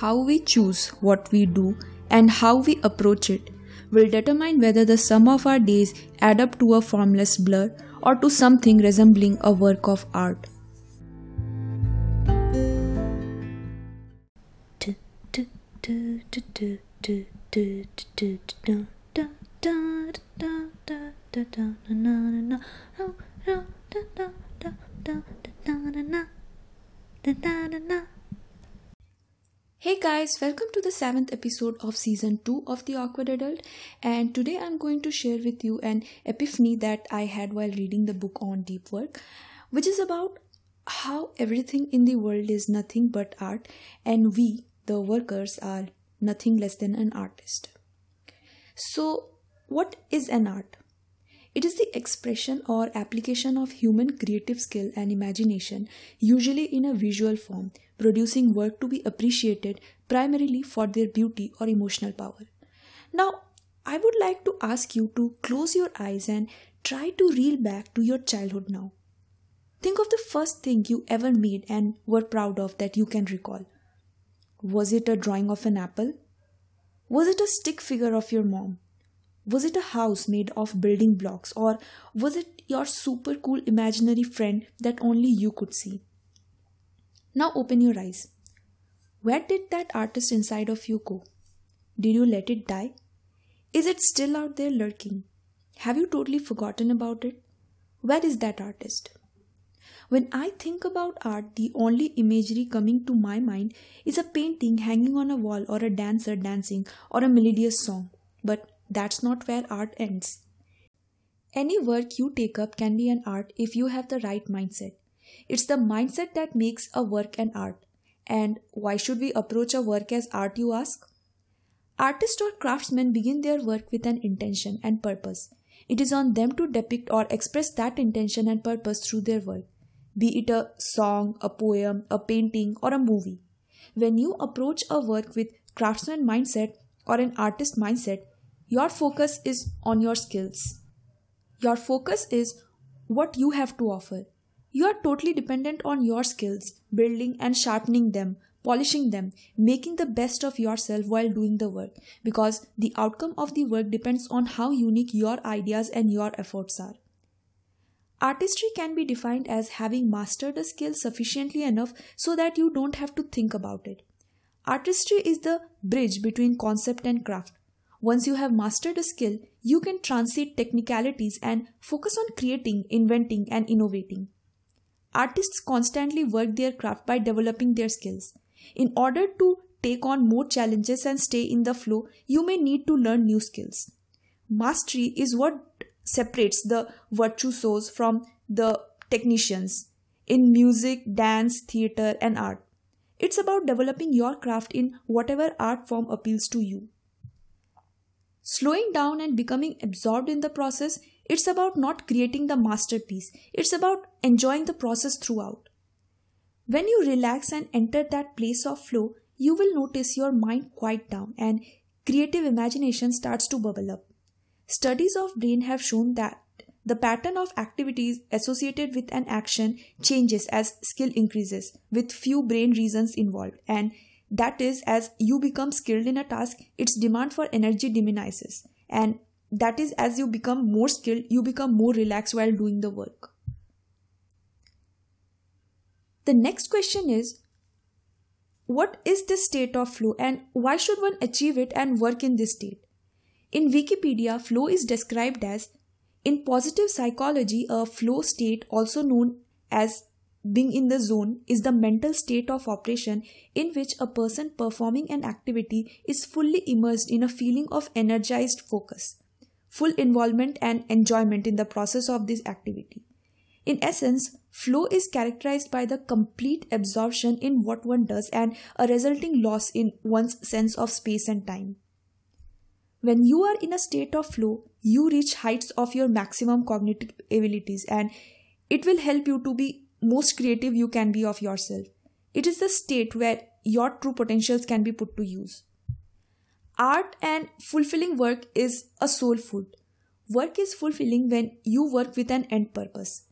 How we choose what we do and how we approach it will determine whether the sum of our days add up to a formless blur or to something resembling a work of art. Hey guys, welcome to the seventh episode of season 2 of The Awkward Adult. And today I'm going to share with you an epiphany that I had while reading the book on deep work, which is about how everything in the world is nothing but art, and we, the workers, are nothing less than an artist. So, what is an art? It is the expression or application of human creative skill and imagination, usually in a visual form, producing work to be appreciated primarily for their beauty or emotional power. Now, I would like to ask you to close your eyes and try to reel back to your childhood now. Think of the first thing you ever made and were proud of that you can recall. Was it a drawing of an apple? Was it a stick figure of your mom? Was it a house made of building blocks or was it your super cool imaginary friend that only you could see? Now open your eyes. Where did that artist inside of you go? Did you let it die? Is it still out there lurking? Have you totally forgotten about it? Where is that artist? When I think about art, the only imagery coming to my mind is a painting hanging on a wall or a dancer dancing or a melodious song. But that's not where art ends. Any work you take up can be an art if you have the right mindset. It's the mindset that makes a work an art. And why should we approach a work as art, you ask? Artists or craftsmen begin their work with an intention and purpose. It is on them to depict or express that intention and purpose through their work, be it a song, a poem, a painting, or a movie. When you approach a work with craftsman mindset or an artist mindset, your focus is on your skills. Your focus is what you have to offer. You are totally dependent on your skills, building and sharpening them, polishing them, making the best of yourself while doing the work because the outcome of the work depends on how unique your ideas and your efforts are. Artistry can be defined as having mastered a skill sufficiently enough so that you don't have to think about it. Artistry is the bridge between concept and craft. Once you have mastered a skill, you can transit technicalities and focus on creating, inventing, and innovating. Artists constantly work their craft by developing their skills. In order to take on more challenges and stay in the flow, you may need to learn new skills. Mastery is what separates the virtuosos from the technicians in music, dance, theater, and art. It's about developing your craft in whatever art form appeals to you. Slowing down and becoming absorbed in the process, it's about not creating the masterpiece, it's about enjoying the process throughout. When you relax and enter that place of flow, you will notice your mind quiet down and creative imagination starts to bubble up. Studies of brain have shown that the pattern of activities associated with an action changes as skill increases with few brain reasons involved and that is, as you become skilled in a task, its demand for energy diminishes. And that is, as you become more skilled, you become more relaxed while doing the work. The next question is What is this state of flow and why should one achieve it and work in this state? In Wikipedia, flow is described as in positive psychology, a flow state, also known as being in the zone is the mental state of operation in which a person performing an activity is fully immersed in a feeling of energized focus, full involvement and enjoyment in the process of this activity. In essence, flow is characterized by the complete absorption in what one does and a resulting loss in one's sense of space and time. When you are in a state of flow, you reach heights of your maximum cognitive abilities and it will help you to be most creative you can be of yourself. It is the state where your true potentials can be put to use. Art and fulfilling work is a soul food. Work is fulfilling when you work with an end purpose.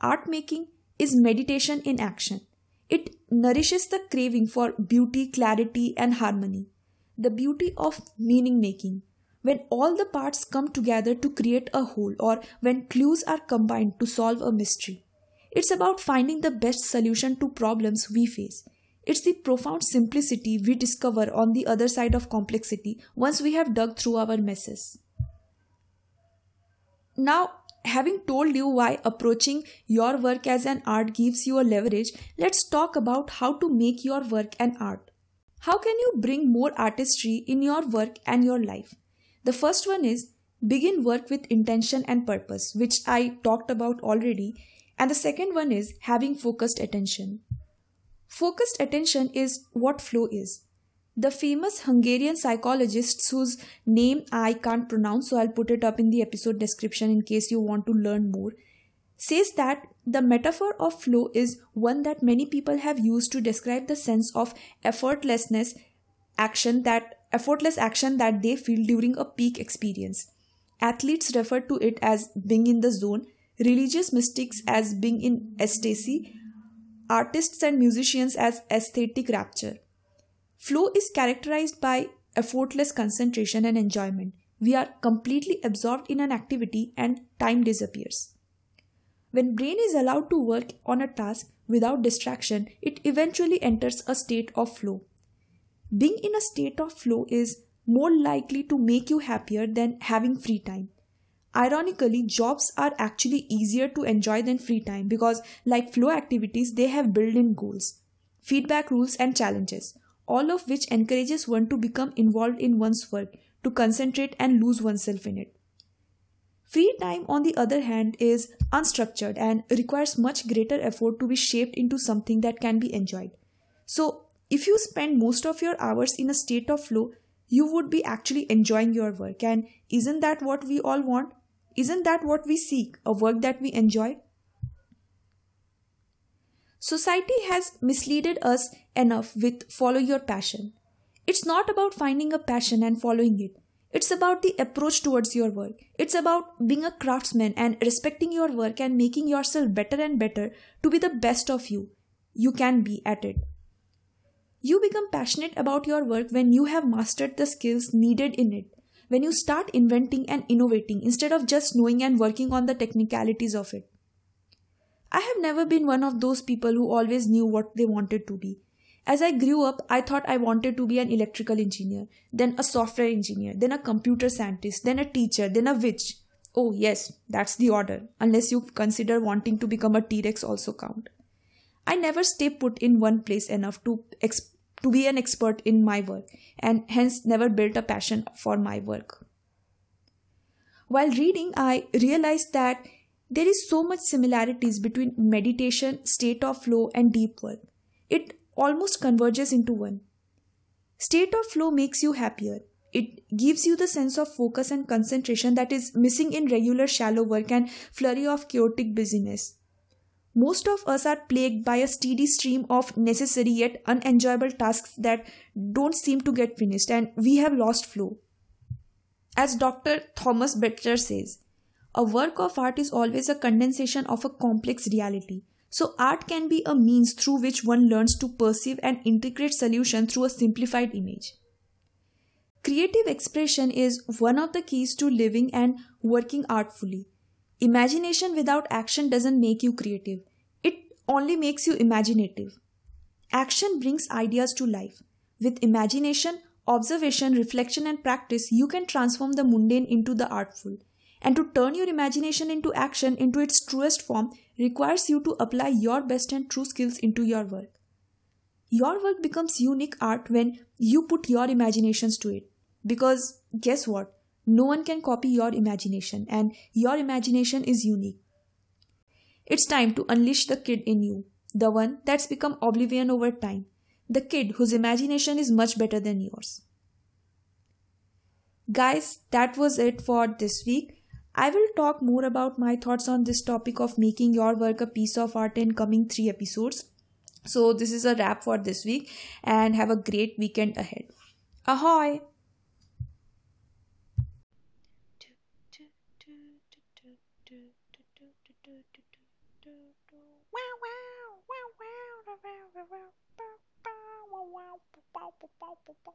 Art making is meditation in action. It nourishes the craving for beauty, clarity, and harmony. The beauty of meaning making. When all the parts come together to create a whole, or when clues are combined to solve a mystery. It's about finding the best solution to problems we face. It's the profound simplicity we discover on the other side of complexity once we have dug through our messes. Now, having told you why approaching your work as an art gives you a leverage, let's talk about how to make your work an art. How can you bring more artistry in your work and your life? The first one is begin work with intention and purpose, which I talked about already. And the second one is having focused attention. Focused attention is what flow is. The famous Hungarian psychologist whose name I can't pronounce, so I'll put it up in the episode description in case you want to learn more, says that the metaphor of flow is one that many people have used to describe the sense of effortlessness action that effortless action that they feel during a peak experience. Athletes refer to it as being in the zone, religious mystics as being in ecstasy, artists and musicians as aesthetic rapture. Flow is characterized by effortless concentration and enjoyment. We are completely absorbed in an activity and time disappears. When brain is allowed to work on a task without distraction, it eventually enters a state of flow. Being in a state of flow is more likely to make you happier than having free time. Ironically, jobs are actually easier to enjoy than free time because, like flow activities, they have built in goals, feedback rules, and challenges all of which encourages one to become involved in one's work, to concentrate and lose oneself in it. Free time, on the other hand, is unstructured and requires much greater effort to be shaped into something that can be enjoyed. So, if you spend most of your hours in a state of flow, you would be actually enjoying your work. And isn't that what we all want? Isn't that what we seek? A work that we enjoy? Society has misled us enough with follow your passion. It's not about finding a passion and following it. It's about the approach towards your work. It's about being a craftsman and respecting your work and making yourself better and better to be the best of you you can be at it. You become passionate about your work when you have mastered the skills needed in it, when you start inventing and innovating instead of just knowing and working on the technicalities of it. I have never been one of those people who always knew what they wanted to be. As I grew up, I thought I wanted to be an electrical engineer, then a software engineer, then a computer scientist, then a teacher, then a witch. Oh, yes, that's the order, unless you consider wanting to become a T Rex also count. I never stay put in one place enough to, exp- to be an expert in my work, and hence never built a passion for my work. While reading, I realized that there is so much similarities between meditation, state of flow, and deep work. It almost converges into one. State of flow makes you happier. It gives you the sense of focus and concentration that is missing in regular shallow work and flurry of chaotic busyness. Most of us are plagued by a steady stream of necessary yet unenjoyable tasks that don't seem to get finished, and we have lost flow. As Dr. Thomas Bettger says, a work of art is always a condensation of a complex reality. So, art can be a means through which one learns to perceive and integrate solution through a simplified image. Creative expression is one of the keys to living and working artfully. Imagination without action doesn't make you creative, it only makes you imaginative. Action brings ideas to life. With imagination, observation, reflection, and practice, you can transform the mundane into the artful. And to turn your imagination into action into its truest form requires you to apply your best and true skills into your work. Your work becomes unique art when you put your imaginations to it. Because guess what? No one can copy your imagination, and your imagination is unique. It's time to unleash the kid in you, the one that's become oblivion over time, the kid whose imagination is much better than yours. Guys, that was it for this week. I will talk more about my thoughts on this topic of making your work a piece of art in coming three episodes. So, this is a wrap for this week and have a great weekend ahead. Ahoy! pop, pop, pop, pop.